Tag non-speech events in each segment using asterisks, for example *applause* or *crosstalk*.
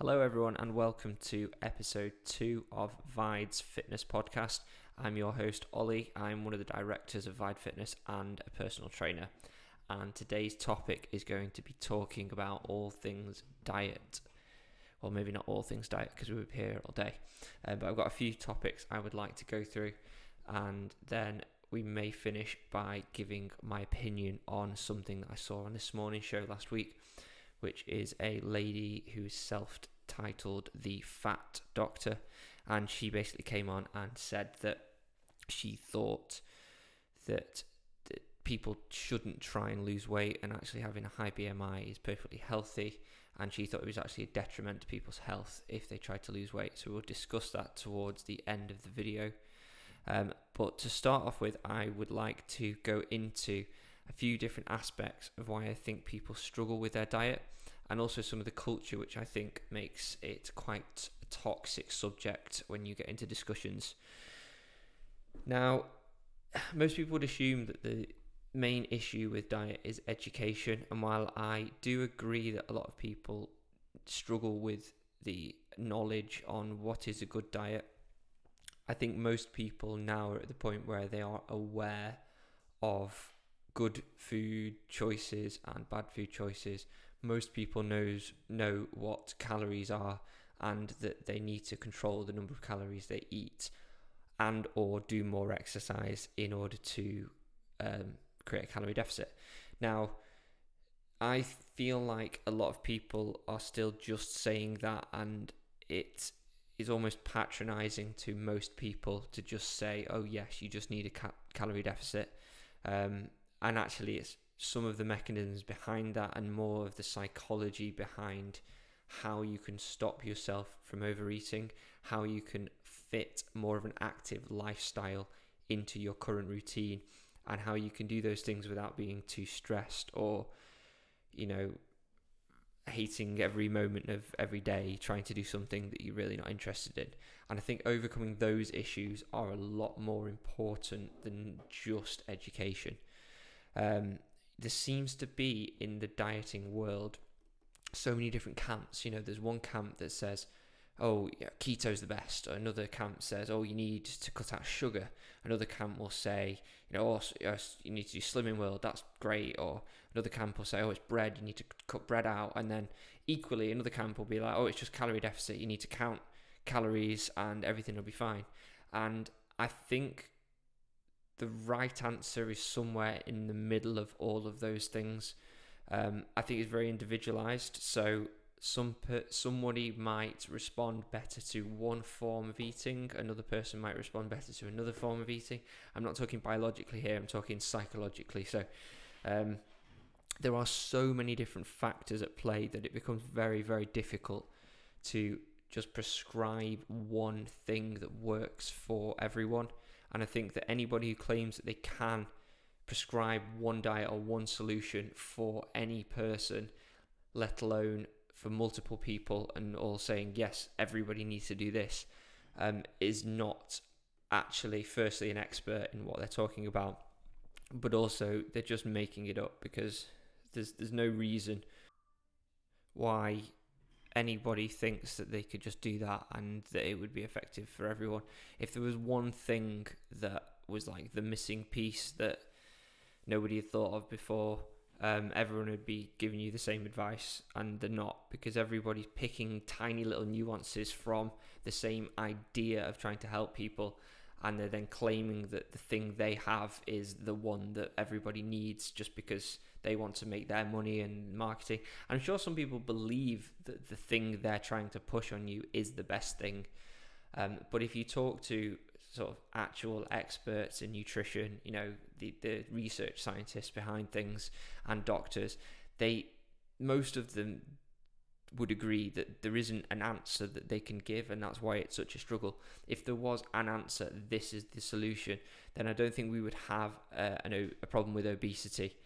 Hello, everyone, and welcome to episode two of Vide's Fitness Podcast. I'm your host, Ollie. I'm one of the directors of Vide Fitness and a personal trainer. And today's topic is going to be talking about all things diet. Well, maybe not all things diet because we would be here all day. Uh, but I've got a few topics I would like to go through, and then we may finish by giving my opinion on something that I saw on this morning show last week which is a lady who's self titled The Fat Doctor. And she basically came on and said that she thought that, that people shouldn't try and lose weight and actually having a high BMI is perfectly healthy. And she thought it was actually a detriment to people's health if they tried to lose weight. So we'll discuss that towards the end of the video. Um, but to start off with, I would like to go into a few different aspects of why I think people struggle with their diet and also some of the culture, which I think makes it quite a toxic subject when you get into discussions. Now, most people would assume that the main issue with diet is education, and while I do agree that a lot of people struggle with the knowledge on what is a good diet, I think most people now are at the point where they are aware of good food choices and bad food choices. Most people knows know what calories are and that they need to control the number of calories they eat and or do more exercise in order to um, create a calorie deficit. Now, I feel like a lot of people are still just saying that, and it is almost patronizing to most people to just say, "Oh yes, you just need a ca- calorie deficit," um, and actually it's some of the mechanisms behind that and more of the psychology behind how you can stop yourself from overeating, how you can fit more of an active lifestyle into your current routine, and how you can do those things without being too stressed or, you know, hating every moment of every day trying to do something that you're really not interested in. And I think overcoming those issues are a lot more important than just education. Um, there seems to be in the dieting world so many different camps. You know, there's one camp that says, oh, yeah, keto's the best. Another camp says, oh, you need to cut out sugar. Another camp will say, you know, oh, you need to do slimming world. That's great. Or another camp will say, oh, it's bread. You need to cut bread out. And then equally, another camp will be like, oh, it's just calorie deficit. You need to count calories and everything will be fine. And I think the right answer is somewhere in the middle of all of those things. Um, I think it's very individualized. So some per, somebody might respond better to one form of eating, another person might respond better to another form of eating. I'm not talking biologically here; I'm talking psychologically. So. Um, there are so many different factors at play that it becomes very, very difficult to just prescribe one thing that works for everyone. And I think that anybody who claims that they can prescribe one diet or one solution for any person, let alone for multiple people, and all saying, yes, everybody needs to do this, um, is not actually, firstly, an expert in what they're talking about, but also they're just making it up because there's, there's no reason why anybody thinks that they could just do that and that it would be effective for everyone. If there was one thing that was like the missing piece that nobody had thought of before, um, everyone would be giving you the same advice, and they're not because everybody's picking tiny little nuances from the same idea of trying to help people. And they're then claiming that the thing they have is the one that everybody needs just because they want to make their money and marketing. I'm sure some people believe that the thing they're trying to push on you is the best thing. Um, but if you talk to sort of actual experts in nutrition, you know, the, the research scientists behind things and doctors, they most of them would agree that there isn't an answer that they can give, and that's why it's such a struggle. If there was an answer, this is the solution, then I don't think we would have uh, an, a problem with obesity.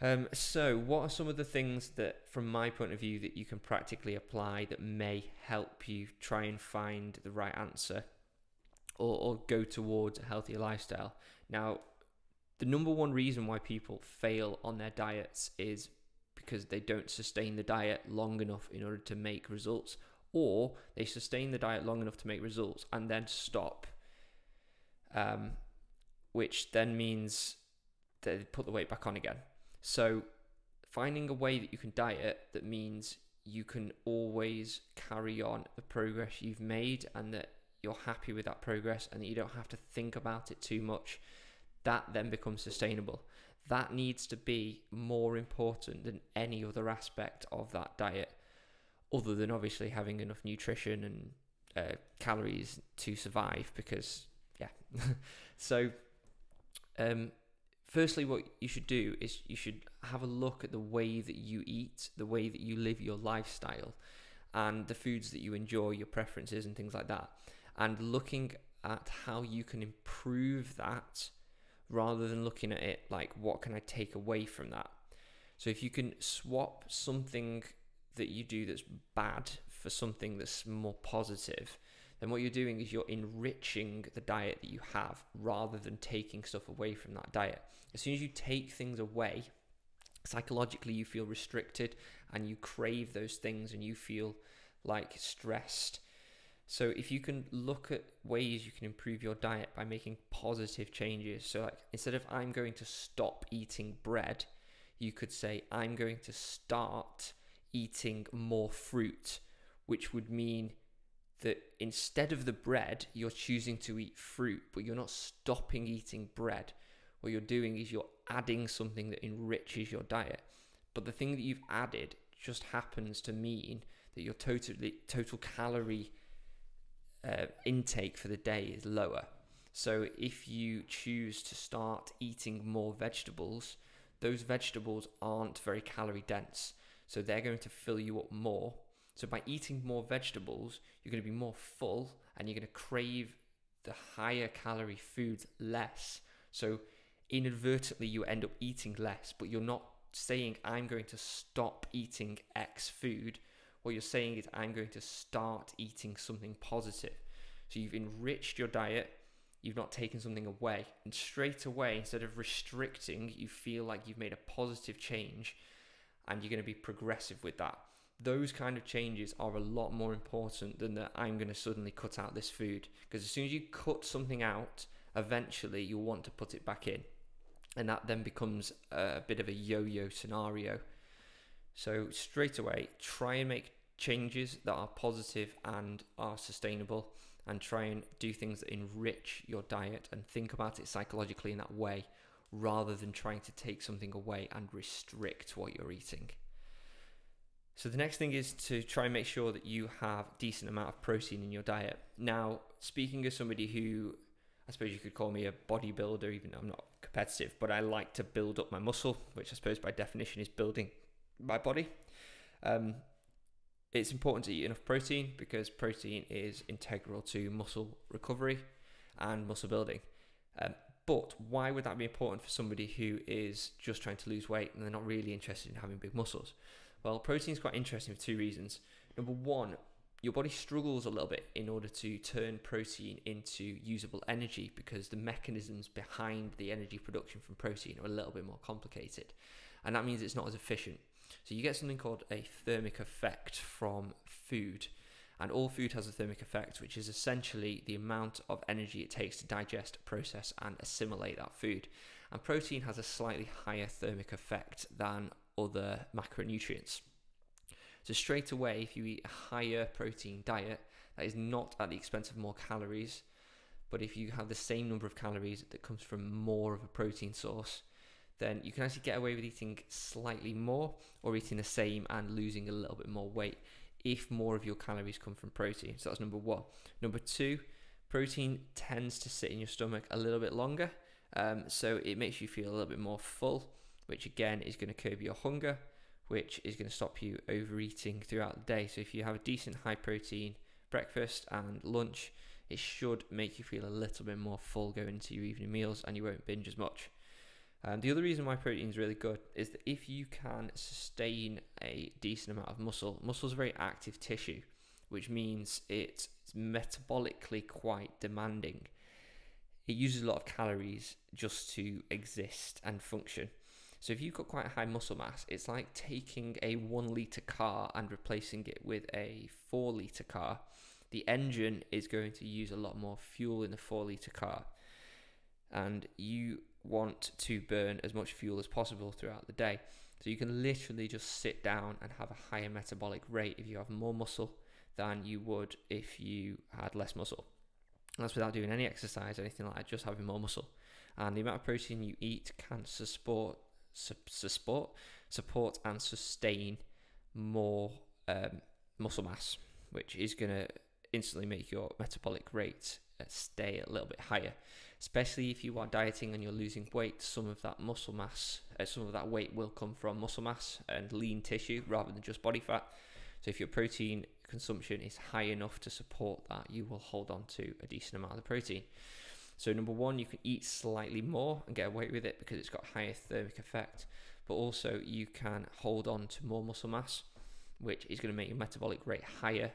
Um, so, what are some of the things that, from my point of view, that you can practically apply that may help you try and find the right answer or, or go towards a healthier lifestyle? Now, the number one reason why people fail on their diets is because they don't sustain the diet long enough in order to make results, or they sustain the diet long enough to make results and then stop, um, which then means they put the weight back on again. So, finding a way that you can diet that means you can always carry on the progress you've made and that you're happy with that progress and that you don't have to think about it too much, that then becomes sustainable. That needs to be more important than any other aspect of that diet, other than obviously having enough nutrition and uh, calories to survive. Because, yeah. *laughs* so, um, firstly, what you should do is you should have a look at the way that you eat, the way that you live your lifestyle, and the foods that you enjoy, your preferences, and things like that. And looking at how you can improve that rather than looking at it like, what can I take away from that? So if you can swap something that you do that's bad for something that's more positive, then what you're doing is you're enriching the diet that you have rather than taking stuff away from that diet. As soon as you take things away, psychologically you feel restricted and you crave those things and you feel like stressed. So if you can look at ways you can improve your diet by making positive changes, so like instead of I'm going to stop eating bread, you could say I'm going to start eating more fruit, which would mean that instead of the bread, you're choosing to eat fruit, but you're not stopping eating bread. What you're doing is you're adding something that enriches your diet. But the thing that you've added just happens to mean that your totally total calorie uh, intake for the day is lower. So if you choose to start eating more vegetables, those vegetables aren't very calorie dense. So they're going to fill you up more so by eating more vegetables, you're going to be more full and you're going to crave the higher calorie foods less. So inadvertently you end up eating less, but you're not saying I'm going to stop eating X food. What you're saying is I'm going to start eating something positive. So you've enriched your diet, you've not taken something away, and straight away, instead of restricting, you feel like you've made a positive change and you're going to be progressive with that those kind of changes are a lot more important than that I'm going to suddenly cut out this food. Because as soon as you cut something out, eventually you'll want to put it back in. And that then becomes a bit of a yo yo scenario. So, straight away, try and make changes that are positive and are sustainable, and try and do things that enrich your diet and think about it psychologically in that way rather than trying to take something away and restrict what you're eating. So the next thing is to try and make sure that you have decent amount of protein in your diet. Now, speaking as somebody who I suppose you could call me a bodybuilder, even though I'm not competitive, but I like to build up my muscle, which I suppose by definition is building my body. Um, it's important to eat enough protein because protein is integral to muscle recovery and muscle building. Um, but why would that be important for somebody who is just trying to lose weight and they're not really interested in having big muscles? Well, protein is quite interesting for two reasons. Number one, your body struggles a little bit in order to turn protein into usable energy because the mechanisms behind the energy production from protein are a little bit more complicated. And that means it's not as efficient. So you get something called a thermic effect from food. And all food has a thermic effect, which is essentially the amount of energy it takes to digest, process, and assimilate that food. And protein has a slightly higher thermic effect than other macronutrients. So, straight away, if you eat a higher protein diet, that is not at the expense of more calories, but if you have the same number of calories that comes from more of a protein source, then you can actually get away with eating slightly more or eating the same and losing a little bit more weight if more of your calories come from protein. So that's number one. Number two, protein tends to sit in your stomach a little bit longer. Um, so it makes you feel a little bit more full which again is going to curb your hunger, which is going to stop you overeating throughout the day. So if you have a decent high protein breakfast and lunch, it should make you feel a little bit more full going into your evening meals and you won't binge as much. Um, the other reason why protein is really good is that if you can sustain a decent amount of muscle, muscle is a very active tissue, which means it's metabolically quite demanding. It uses a lot of calories just to exist and function. So if you've got quite a high muscle mass, it's like taking a one litre car and replacing it with a four litre car. The engine is going to use a lot more fuel in the four litre car. And you want to burn as much fuel as possible throughout the day. So you can literally just sit down and have a higher metabolic rate if you have more muscle than you would if you had less muscle. And that's without doing any exercise, anything like that, just having more muscle. And the amount of protein you eat can support, support, support and sustain more um, muscle mass, which is going to instantly make your metabolic rate uh, stay a little bit higher. Especially if you are dieting and you're losing weight, some of that muscle mass, uh, some of that weight will come from muscle mass and lean tissue rather than just body fat. So if your protein consumption is high enough to support that, you will hold on to a decent amount of the protein. So number one, you can eat slightly more and get away with it because it's got higher thermic effect, but also you can hold on to more muscle mass, which is going to make your metabolic rate higher,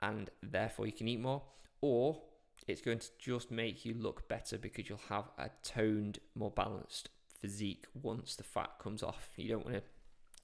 and therefore you can eat more. Or it's going to just make you look better because you'll have a toned, more balanced physique once the fat comes off. You don't want to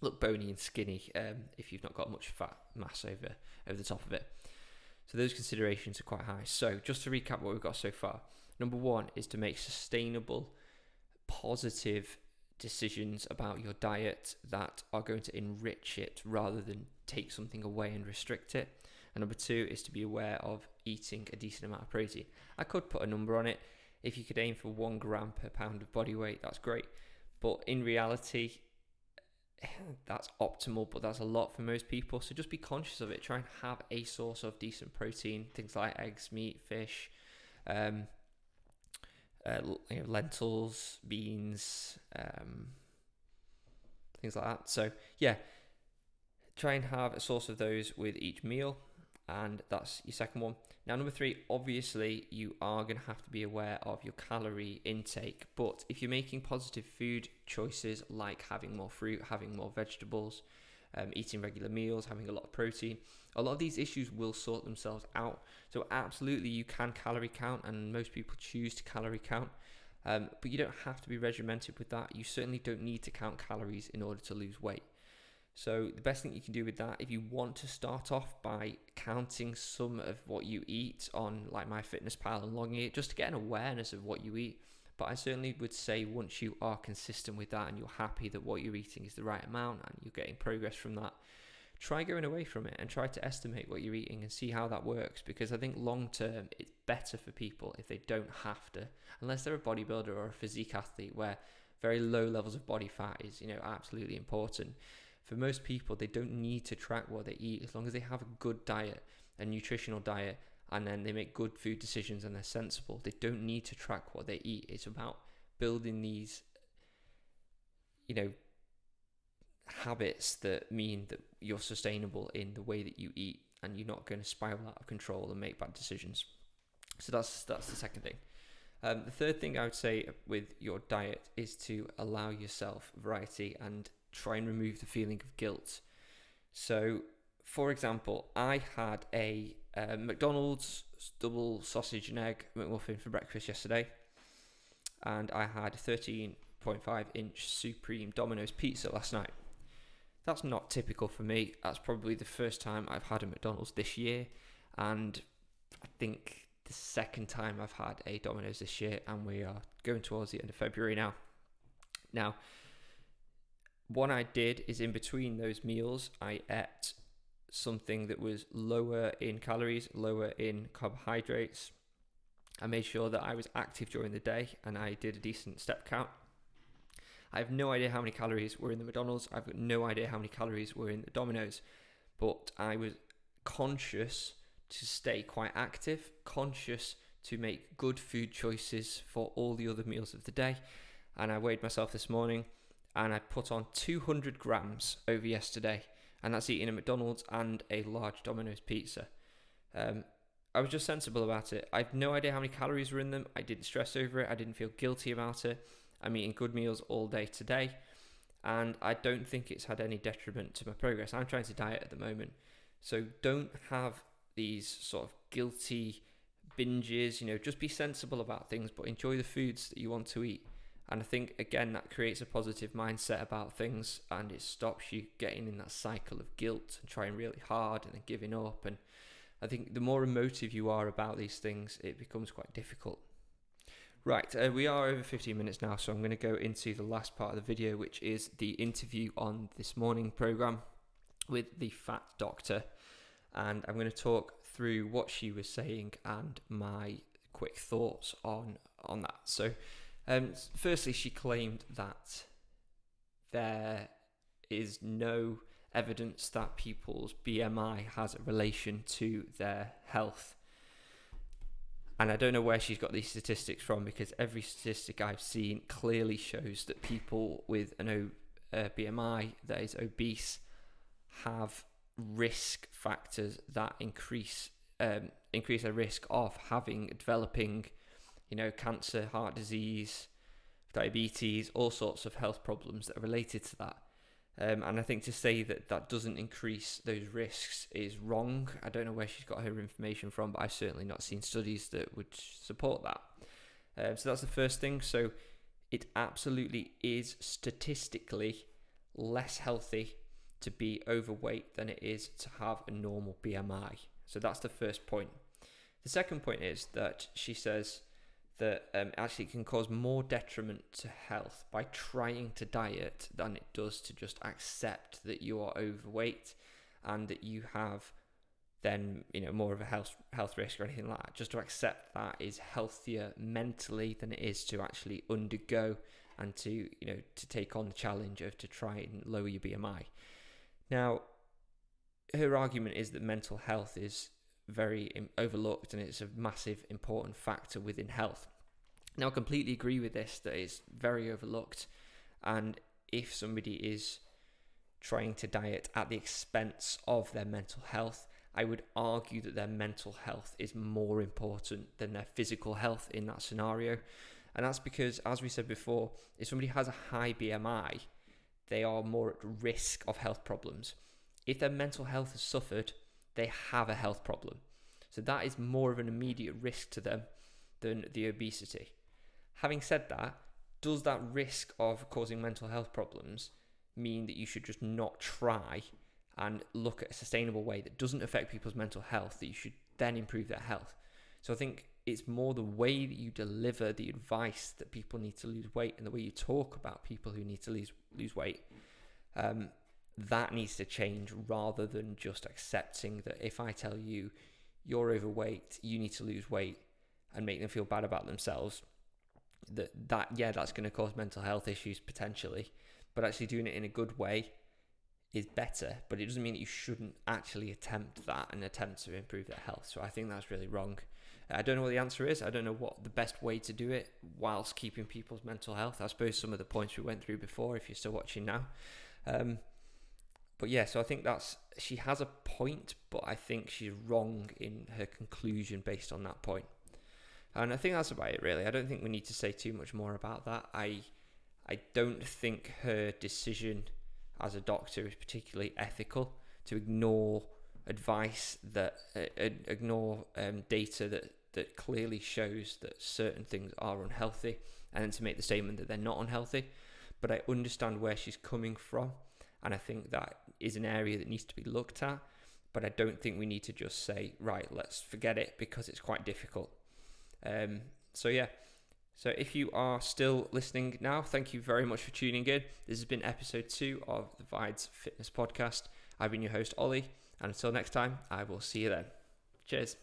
look bony and skinny um, if you've not got much fat mass over over the top of it. So those considerations are quite high. So just to recap what we've got so far, number one is to make sustainable, positive decisions about your diet that are going to enrich it rather than take something away and restrict it. And number two is to be aware of eating a decent amount of protein. I could put a number on it. If you could aim for one gram per pound of body weight, that's great. But in reality, *sighs* that's optimal, but that's a lot for most people. So just be conscious of it. Try and have a source of decent protein, things like eggs, meat, fish, um, uh, you know, lentils, beans, um, things like that. So yeah, try and have a source of those with each meal, and that's your second one. Now, number three, obviously, you are going to have to be aware of your calorie intake. But if you're making positive food choices like having more fruit, having more vegetables, um, eating regular meals, having a lot of protein, a lot of these issues will sort themselves out. So, absolutely, you can calorie count, and most people choose to calorie count. Um, but you don't have to be regimented with that. You certainly don't need to count calories in order to lose weight. So the best thing you can do with that, if you want to start off by counting some of what you eat on like MyFitnessPal and logging it, just to get an awareness of what you eat. But I certainly would say once you are consistent with that and you're happy that what you're eating is the right amount and you're getting progress from that, try going away from it and try to estimate what you're eating and see how that works. Because I think long term, it's better for people if they don't have to, unless they're a bodybuilder or a physique athlete where very low levels of body fat is, you know, absolutely important for most people, they don't need to track what they eat as long as they have a good diet, a nutritional diet, and then they make good food decisions and they're sensible. They don't need to track what they eat. It's about building these, you know, habits that mean that you're sustainable in the way that you eat and you're not going to spiral out of control and make bad decisions. So that's that's the second thing. Um, the third thing I would say with your diet is to allow yourself variety and try and remove the feeling of guilt. So, for example, I had a uh, McDonald's double sausage and egg McMuffin for breakfast yesterday, and I had 13.5 inch Supreme Domino's pizza last night. That's not typical for me. That's probably the first time I've had a McDonald's this year, and I think the second time I've had a Domino's this year, and we are going towards the end of February now. Now, what I did is in between those meals, I ate something that was lower in calories, lower in carbohydrates. I made sure that I was active during the day and I did a decent step count. I have no idea how many calories were in the McDonald's. I've got no idea how many calories were in the Domino's, but I was conscious to stay quite active, conscious to make good food choices for all the other meals of the day. And I weighed myself this morning and I put on 200 grams over yesterday, and that's eating a McDonald's and a large Domino's pizza. Um, I was just sensible about it. I have no idea how many calories were in them. I didn't stress over it. I didn't feel guilty about it. I'm eating good meals all day today, and I don't think it's had any detriment to my progress. I'm trying to diet at the moment, so don't have these sort of guilty binges. You know, just be sensible about things, but enjoy the foods that you want to eat And I think, again, that creates a positive mindset about things and it stops you getting in that cycle of guilt and trying really hard and then giving up. And I think the more emotive you are about these things, it becomes quite difficult. Right, uh, we are over 15 minutes now, so I'm going to go into the last part of the video, which is the interview on this morning program with the fat doctor. And I'm going to talk through what she was saying and my quick thoughts on on that. So, um, firstly, she claimed that there is no evidence that people's BMI has a relation to their health. And I don't know where she's got these statistics from because every statistic I've seen clearly shows that people with an o- uh, BMI that is obese have risk factors that increase um, increase their risk of having developing, you know, cancer, heart disease, diabetes, all sorts of health problems that are related to that. Um, and I think to say that that doesn't increase those risks is wrong. I don't know where she's got her information from, but I've certainly not seen studies that would support that. Um, so that's the first thing. So it absolutely is statistically less healthy to be overweight than it is to have a normal BMI. So that's the first point. The second point is that she says that um, actually can cause more detriment to health by trying to diet than it does to just accept that you are overweight and that you have then you know more of a health health risk or anything like that. Just to accept that is healthier mentally than it is to actually undergo and to you know to take on the challenge of to try and lower your BMI. Now, her argument is that mental health is very overlooked and it's a massive important factor within health. Now, I completely agree with this that it's very overlooked, and if somebody is trying to diet at the expense of their mental health, I would argue that their mental health is more important than their physical health in that scenario. And that's because, as we said before, if somebody has a high BMI, they are more at risk of health problems. If their mental health has suffered, they have a health problem. So that is more of an immediate risk to them than the obesity. Having said that, does that risk of causing mental health problems mean that you should just not try and look at a sustainable way that doesn't affect people's mental health, that you should then improve their health? So I think it's more the way that you deliver the advice that people need to lose weight and the way you talk about people who need to lose lose weight. Um, that needs to change rather than just accepting that if I tell you you're overweight, you need to lose weight and make them feel bad about themselves. That that yeah, that's going to cause mental health issues potentially, but actually doing it in a good way is better. But it doesn't mean that you shouldn't actually attempt that and attempt to improve their health. So I think that's really wrong. I don't know what the answer is. I don't know what the best way to do it whilst keeping people's mental health. I suppose some of the points we went through before, if you're still watching now. Um, but yeah, so I think that's she has a point, but I think she's wrong in her conclusion based on that point. And I think that's about it really. I don't think we need to say too much more about that. I I don't think her decision as a doctor is particularly ethical to ignore advice that uh, ignore um, data that that clearly shows that certain things are unhealthy and then to make the statement that they're not unhealthy but I understand where she's coming from and I think that is an area that needs to be looked at. But I don't think we need to just say, right, let's forget it because it's quite difficult. Um, so, yeah. So, if you are still listening now, thank you very much for tuning in. This has been episode two of the Vides Fitness Podcast. I've been your host, Ollie. And until next time, I will see you then. Cheers.